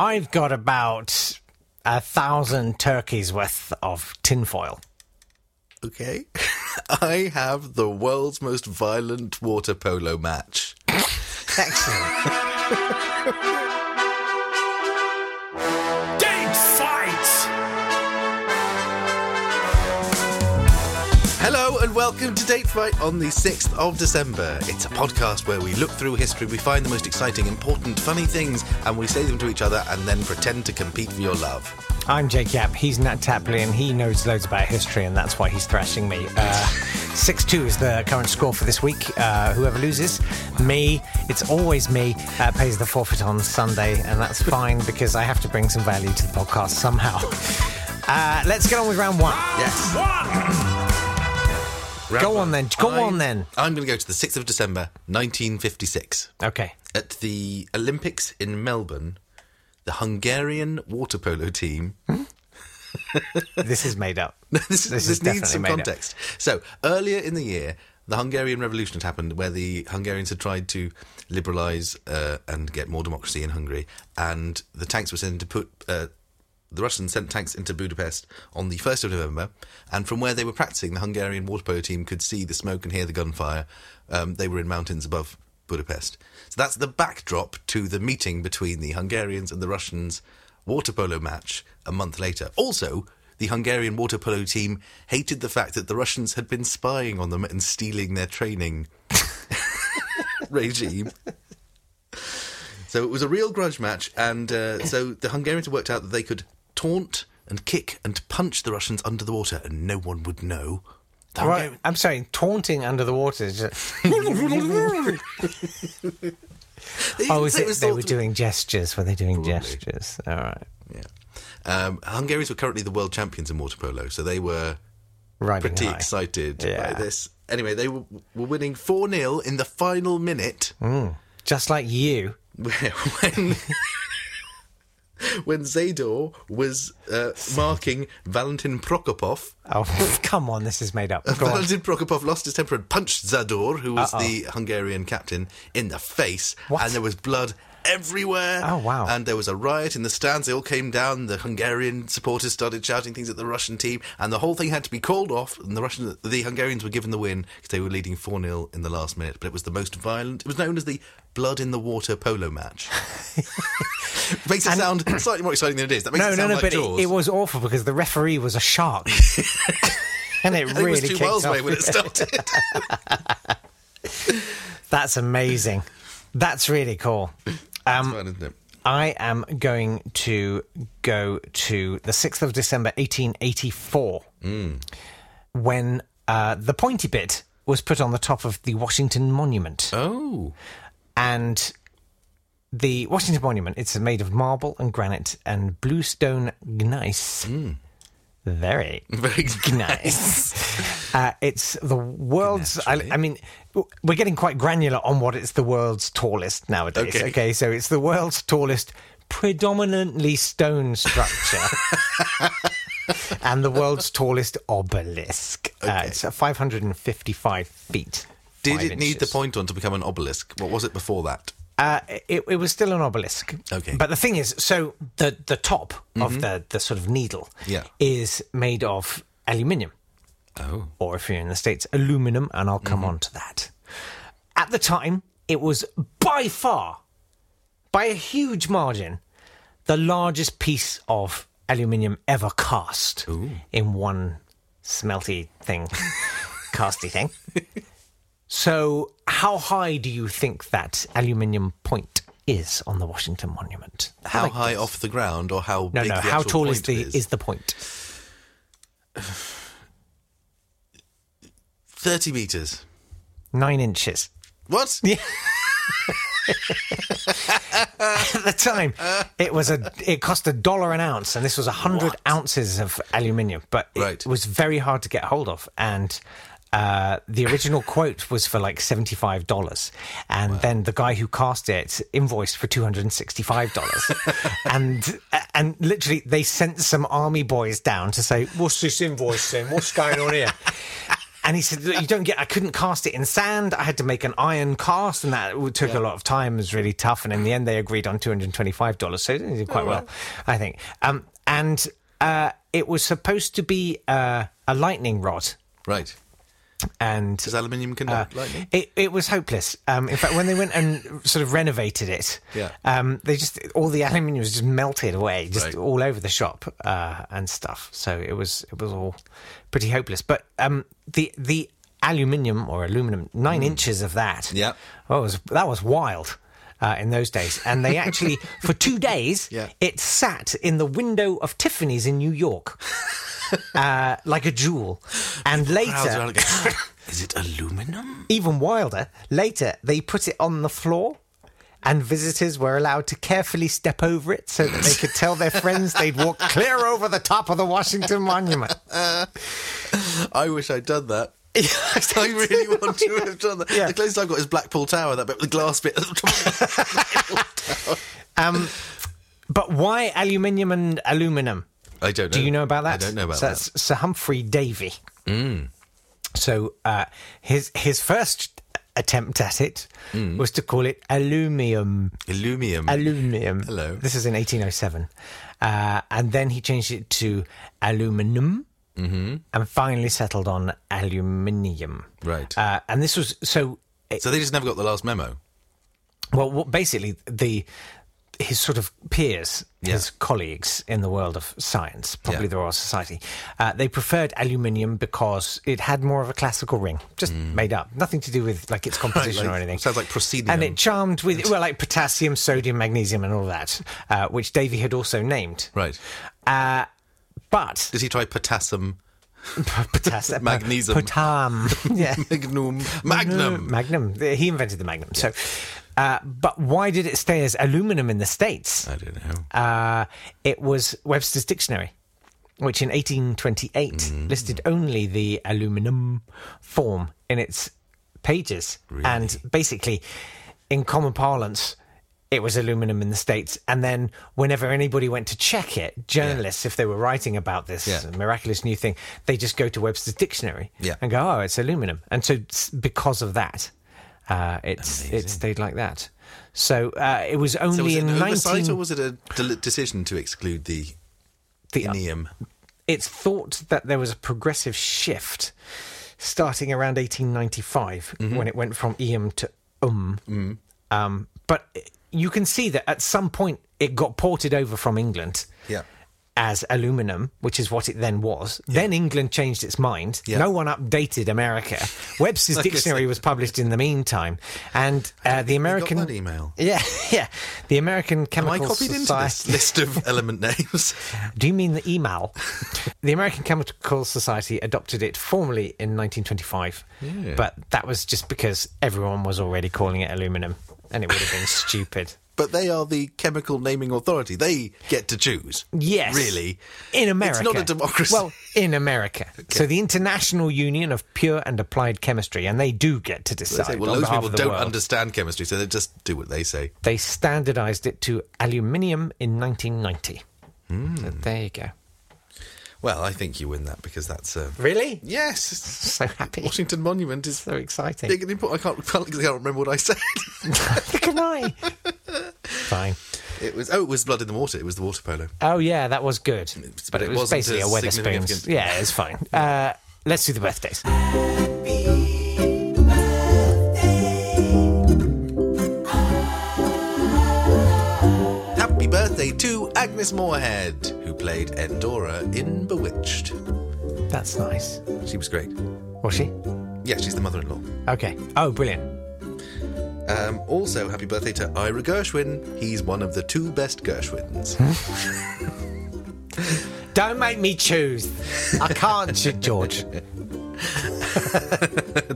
I've got about a thousand turkeys worth of tinfoil. Okay. I have the world's most violent water polo match. Excellent. Hello and welcome to Date Fight on the 6th of December. It's a podcast where we look through history, we find the most exciting, important, funny things, and we say them to each other and then pretend to compete for your love. I'm Jake Yapp. He's Natt Tapley, and he knows loads about history, and that's why he's thrashing me. Uh, 6 2 is the current score for this week. Uh, whoever loses, me, it's always me, uh, pays the forfeit on Sunday, and that's fine because I have to bring some value to the podcast somehow. Uh, let's get on with round one. Yes. One! Go on then. Go on then. I'm going to go to the 6th of December, 1956. Okay. At the Olympics in Melbourne, the Hungarian water polo team This is made up. this, is, This this, is needs some made up. context. So earlier in the year, the Hungarian Revolution had happened, where the Hungarians had tried to liberalise uh, and get more democracy in Hungary, and the tanks were sent to put. Uh, the Russians sent tanks into Budapest on the 1st of November, and from where they were practicing, the Hungarian water polo team could see the smoke and hear the gunfire. Um, they were in mountains above Budapest. So that's the backdrop to the meeting between the Hungarians and the Russians water polo match a month later. Also, the Hungarian water polo team hated the fact that the Russians had been spying on them and stealing their training regime. So it was a real grudge match, and uh, so the Hungarians worked out that they could taunt and kick and punch the Russians under the water, and no one would know. Right, I'm sorry, taunting under the water. is just- oh, is It it? They were doing gestures. Were they doing Probably. gestures? All right. Yeah. Um, Hungarians were currently the world champions in water polo, so they were Riding pretty high. excited Yeah. by this. Anyway, they were, were winning 4 0 in the final minute Just like you. when. When Zador was uh, marking Valentin Prokopov, Oh, come on, this is made up. Go on. Valentin Prokopov lost his temper and punched Zador, who was the Hungarian captain, in the face, What? and there was blood everywhere. Oh, wow. And there was a riot in the stands. They all came down. The Hungarian supporters started shouting things at the Russian team, and the whole thing had to be called off. And the Russian, the Hungarians were given the win because they were leading four 0 in the last minute. But it was the most violent. It was known as the blood in the water polo match. Makes it sound slightly more exciting than it is. That makes No, it no, sound no, like but Jaws. it, it was awful because the referee was a shark. and it really it was two kicked miles off. away when it started. That's amazing. That's really cool. Um, Fun, isn't it? I am going to go to the 6th of December 1884 when uh, the pointy bit was put on the top of the Washington Monument. Oh. And the Washington Monument, it's made of marble and granite and bluestone gneiss. Very Very nice. uh, it's the world's. I, I mean, we're getting quite granular on what it's the world's tallest nowadays. Okay. Okay, so it's the world's tallest, predominantly stone structure. And the world's tallest obelisk. Uh, it's uh, 555 feet. Did it need the point on to become an obelisk? What was it before that? Uh, it, it was still an obelisk. Okay. But the thing is, so the, the top of the, the sort of needle Yeah. is made of aluminium. Oh. Or if you're in the States, aluminum, and I'll come on to that. At the time, it was by far, by a huge margin, the largest piece of aluminium ever cast in one smelty thing, casty thing. So, how high do you think that aluminium point is on the Washington Monument? How Like high this. off the ground, or how No, big no. How tall is the is? is the point? thirty meters? Nine inches. What? At the time, it was a it cost a dollar an ounce, and this was a hundred ounces of aluminium. But it Right. was very hard to get hold of, and uh, the original quote was for like seventy five dollars, and then the guy who cast it invoiced for two hundred and sixty five dollars, and and literally they sent some army boys down to say, "What's this invoice then? What's going on here?" And he said, "You don't get. I couldn't cast it in sand. I had to make an iron cast, and that took a lot of time. It was really tough. And in the end, they agreed on two hundred twenty-five dollars. So they did quite well, I think. Um, and uh, it was supposed to be uh, a lightning rod, Right. And Does aluminium uh, lightning? it, it was hopeless. Um, in fact, when they went and sort of renovated it, Yeah. um, they just all the aluminium was just melted away, just Right. all over the shop uh, and stuff. So it was it was all pretty hopeless. But um, the the aluminium or aluminum, nine inches of that, Mm. Yeah. well, was that was wild. Uh, in those days, and they actually, for two days, Yeah. it sat in the window of Tiffany's in New York, uh, like a jewel. And later. Is it aluminum? even wilder, later they put it on the floor and visitors were allowed to carefully step over it so that they could tell their friends they'd walk clear over the top of the Washington Monument. I wish I'd done that. I really want to have done that. Yeah. The closest I've got is Blackpool Tower, that bit with the glass bit at the top. Um, but why aluminium and aluminum? I don't know. Do you know about that? I don't know about so that. Mm. That's Sir Humphrey Davy. So uh, his his first attempt at it Mm. was to call it aluminum. Illumium. Aluminium. Hello. This is in 1807. Uh, and then he changed it to aluminum Mm-hmm. and finally settled on aluminium. Right. Uh, and this was so. It, so they just never got the last memo. well, basically, the his sort of peers, Yeah. his colleagues in the world of science, probably Yeah. the Royal Society, uh, they preferred aluminium because it had more of a classical ring, just made up, nothing to do with like its composition Mm. Like- or anything. sounds like proscenium. And it charmed with well, like potassium, sodium, magnesium, and all that, uh, which Davy had also named. Right. Uh, but Did he try potassium? potassium, Magnesium. potam, yeah, Magnum. Magnum. Magnum. He invented the Magnum. So, uh, but why did it stay as aluminum in the states? I don't know. Uh, it was Webster's Dictionary, which in 1828 Mm. listed only the aluminum form in its pages. And basically, in common parlance, it was aluminum in the States. And then, whenever anybody went to check it, journalists, if they were writing about this Yeah. miraculous new thing, they just go to Webster's Dictionary Yeah. and go, oh, it's aluminum. And so, because of that, uh, it's it stayed like that. So uh, it was only So was it in an 19... oversight or was it a decision to exclude the the- inium? it's thought that there was a progressive shift starting around 1895 Mm-hmm. when it went from eum to um. Mm. um. But you can see that at some point it got ported over from England Yeah. As aluminum, which is what it then was. Then England changed its mind. Yeah. No one updated America. Webster's dictionary was published in the meantime, and uh, the American email. Yeah, yeah. The American Am Chemical I copied into Society. this list of element names? Do you mean the email? the American Chemical Society adopted it formally in 1925, Yeah. but that was just because everyone was already calling it aluminum, and it would have been stupid. But they are the chemical naming authority. They get to choose. Yes, Really? in America. It's not a democracy. Well, in America, so the International Union of Pure and Applied Chemistry, and they do get to decide. say, well, loads people don't world. understand chemistry, so they just do what they say. They standardized it to aluminium in 1990. Hmm. So there you go. Well, I think you win that because that's. Uh, Really? yes. So happy. Washington Monument is So exciting. big and important. I can't, I can't remember what I said. At I. Fine. it was oh, it was blood in the water. It was the water polo. Oh yeah, that was good. But But it it was wasn't basically a Wetherspoons. significant. Yeah, it's fine. Uh, let's do the birthdays. Happy birthday to Agnes Moorehead, who played Endora in Bewitched. That's nice. She was great. Was she? Yeah, she's the mother-in-law. Okay. Oh, brilliant. Um, also, happy birthday to Ira Gershwin. He's one of the two best Gershwins. Don't make me choose. I can't, George.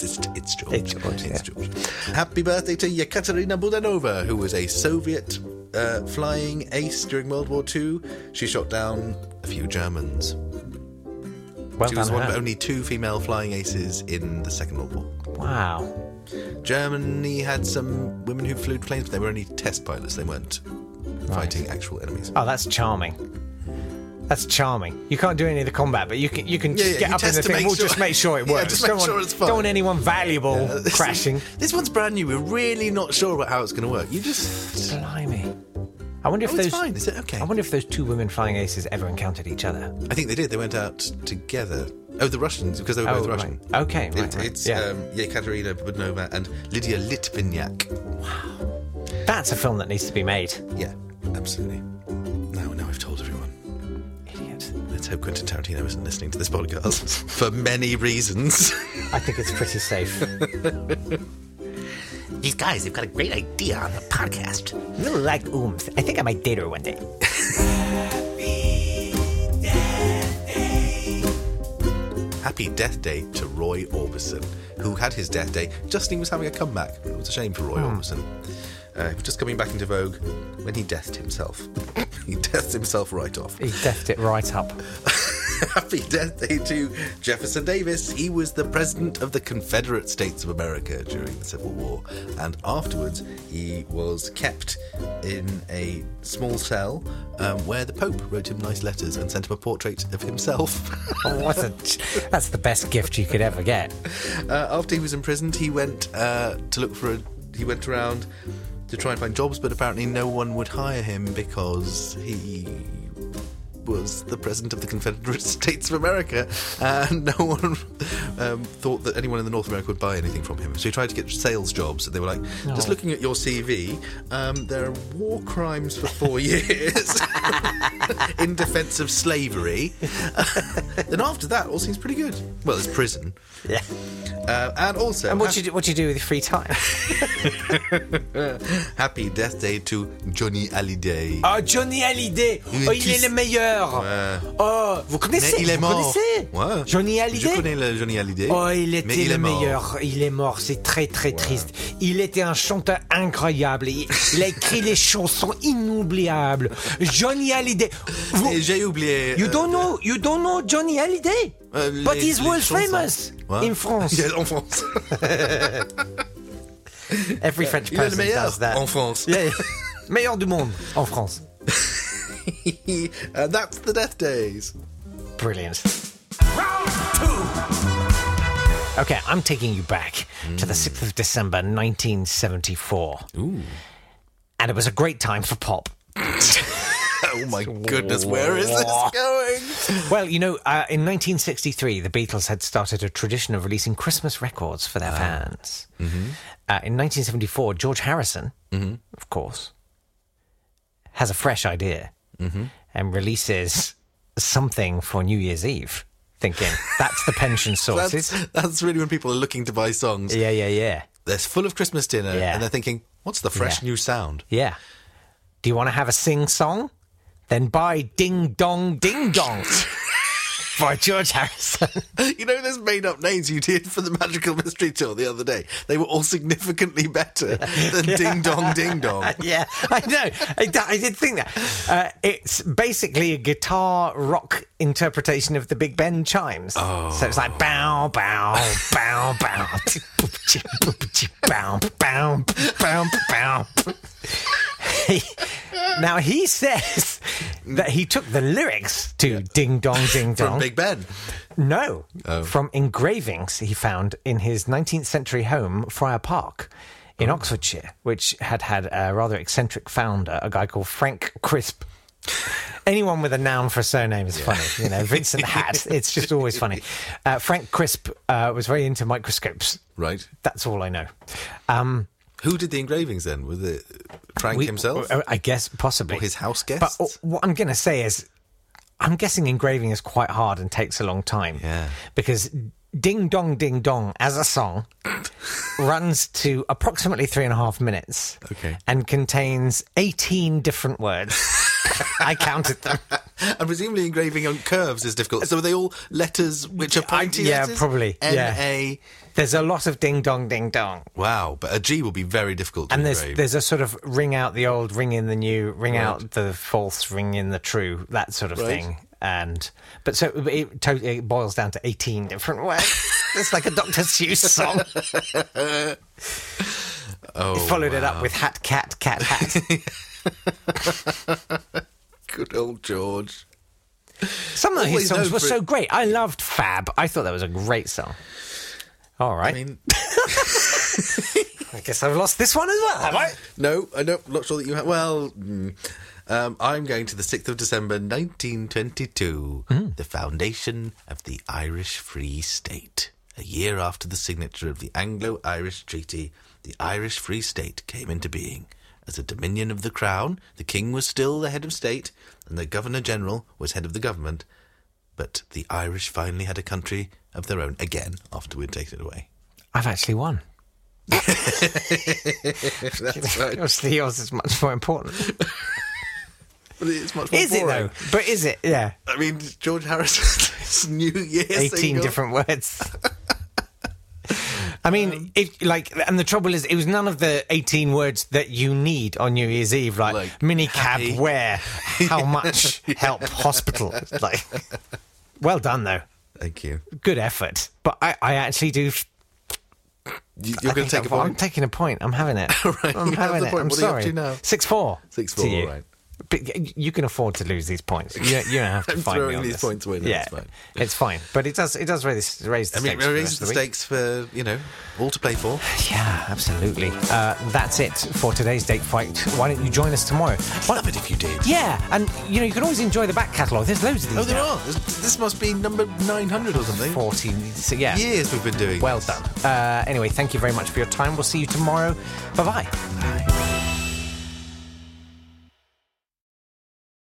it's, it's George. It's George, yeah. George. Happy birthday to Yekaterina Budanova, who was a Soviet uh, flying ace during World War II. She shot down a few Germans. Well She was one of only two female flying aces in the Second World War. Wow. Germany had some women who flew planes, but they were only test pilots. They weren't fighting actual enemies. Oh, that's charming. That's charming. You can't do any of the combat, but you can you can Yeah, just yeah, get up in the thing. We'll sure- just make sure it Yeah, works. just make don't, sure want, it's fine. don't want anyone valuable This- crashing. This one's brand new. We're really not sure about how it's going to work. You just. Blimey. I wonder if Oh, those. it's fine. Is it okay? I wonder if those two women flying aces ever encountered each other. I think they did. They went out together. Oh, the Russians, because they were Oh, both right. Russian. Okay, right, It- right. It's Yeah. um, Yekaterina Budanova and Lydia Litviniak. That's a film that needs to be made. Yeah, absolutely. Now, now I've told everyone. Idiot. Let's hope Quentin Tarantino isn't listening to this podcast for many reasons. I think it's pretty safe. These guys, they've got a great idea on the podcast. I really like Ooms. I think I might date her one day. Happy death day to Roy Orbison, who had his death day just as he was having a comeback. It was a shame for Roy Orbison. Uh, he was just coming back into vogue when he deathed himself. he deathed himself right off. He deathed it right up. Happy death day to Jefferson Davis. He was the president of the Confederate States of America during the Civil War, and afterwards he was kept in a small cell um, where the Pope wrote him nice letters and sent him a portrait of himself. Oh, what a, that's the best gift you could ever get. uh, after he was imprisoned, he went uh, to look for a. He went around to try and find jobs, but apparently no one would hire him because he was the president of the Confederate States of America, and no one um, thought that anyone in the North America would buy anything from him. So he tried to get sales jobs, and they were like, "Just looking at your CV, um, there are war crimes for four years in defence of slavery." then after that, all seems pretty good. Well, it's prison. Yeah. Uh, and also, And what do you do, what do you do with your free time? happy death day to Johnny Hallyday. Oh, Johnny Hallyday. Il Oh, est il est tous- le meilleur. Ouais. Oh, vous connaissez Mais il est vous mort. connaissez Ouais. Johnny Je Hallyday connais le Johnny Hallyday. Oh, il mais était il le meilleur. Il est mort. C'est très, très triste. Il était un chanteur incroyable. Il, il a écrit les chansons inoubliables. Johnny Hallyday. Vous- j'ai oublié. you euh, don't know, you don't know Johnny Hallyday? euh, But les- he's world chansons. famous In France. Est en France. Every French est le person meilleur does that. en France. Yeah, yeah. meilleur du monde en France. and that's the death days. Brilliant. Okay, I'm taking you back to the 6th of December 1974. Ooh. And it was a great time for pop. Oh my goodness, where is this going? Well, you know, uh, in 1963, the Beatles had started a tradition of releasing Christmas records for their fans. Uh, in 1974, George Harrison, of course, has a fresh idea and releases something for New Year's Eve, thinking that's the pension sources. That's, that's really when people are looking to buy songs. yeah, yeah, yeah. They're full of Christmas dinner Yeah. and they're thinking, what's the fresh Yeah. new sound? Yeah. Do you want to have a sing song? Then buy Ding Dong Ding Dong by George Harrison. You know those made up names you did for the Magical Mystery Tour the other day? They were all significantly better than Ding Dong Ding Dong. yeah, I know. I did think that. Uh, it's basically a guitar rock interpretation of the Big Ben chimes. Oh. So it's like bow, bow, bow, bow, bow, bow, bow, bow. He- now he says that he took the lyrics to Ding Dong Ding Dong From Big Ben. No, Oh. from engravings he found in his 19th century home, Friar Park, in Oxfordshire, which had had a rather eccentric founder, a guy called Frank Crisp. Anyone with a noun for a surname is funny. You know, Vincent Hat, it's just always funny. Uh, Frank Crisp uh, was very into microscopes. Right. That's all I know. Um, Who did the engravings then? Was it Frank we- himself? uh, I guess, possibly. Or his house But guests? uh, what I'm going to say is, I'm guessing engraving is quite hard and takes a long time. Yeah. Because Ding Dong Ding Dong as a song runs to approximately three and a half minutes. Okay. And contains 18 different words. I counted them. and presumably engraving on curves is difficult. So are they all letters which are pointy yeah, letters? probably, N yeah. A. There's a lot of ding dong, ding dong. Wow, but a G will be very difficult to And there's engrave. there's a sort of ring out the old, ring in the new, ring Right. out the false, ring in the true, that sort of Right. thing. And but so it totally it boils down to eighteen different words. it's like a Dr. Seuss song. oh, He followed it up with hat, cat, cat, hat. good old George. Some of his Always songs were so great. I loved Fab. I thought that was a great song. All right. I mean, I guess I've lost this one as well, have I? no, I don't. Not sure that you have. Well, mm, um, I'm going to the sixth of December, 1922, Hmm. the foundation of the Irish Free State. A year after the signature of the Anglo-Irish Treaty, the Irish Free State came into being. As a dominion of the Crown, the King was still the head of state, and the Governor General was head of the government. But the Irish finally had a country of their own again after we'd taken it away. I've actually won. That's right. Obviously, yours is much more important. But it's much more Is it though? But is it? Yeah. I mean, George Harrison's New Year 18 single. different words. I mean, um, it like, and the trouble is, it was none of the 18 words that you need on New Year's Eve, like, Like, minicab, where, how much, help, hospital. Like, well done though, Thank you. good effort. But I, I actually do. you, you're going to take a point. I'm taking a point. I'm having it. Right, I'm having the it. point. I'm What are you up sorry. Six four. Six four, right. But you can afford to lose these points. You, don't- you don't have to fight throwing these this. points away, no, Yeah, it's fine. it's fine. But it does. It does raise raise the I mean, stakes. for it the raises rest the week. stakes for, you know, all to play for. Yeah, absolutely. Uh, that's it for today's date fight. Why don't you join us tomorrow? Why- Love it if you did. Yeah, and you know you can always enjoy the back catalogue. There's loads of these. Oh, there now. are. This must be number 900 or something. Forty. So yeah. Years we've been doing Well this. done. Uh, anyway, thank you very much for your time. We'll see you tomorrow. Bye bye.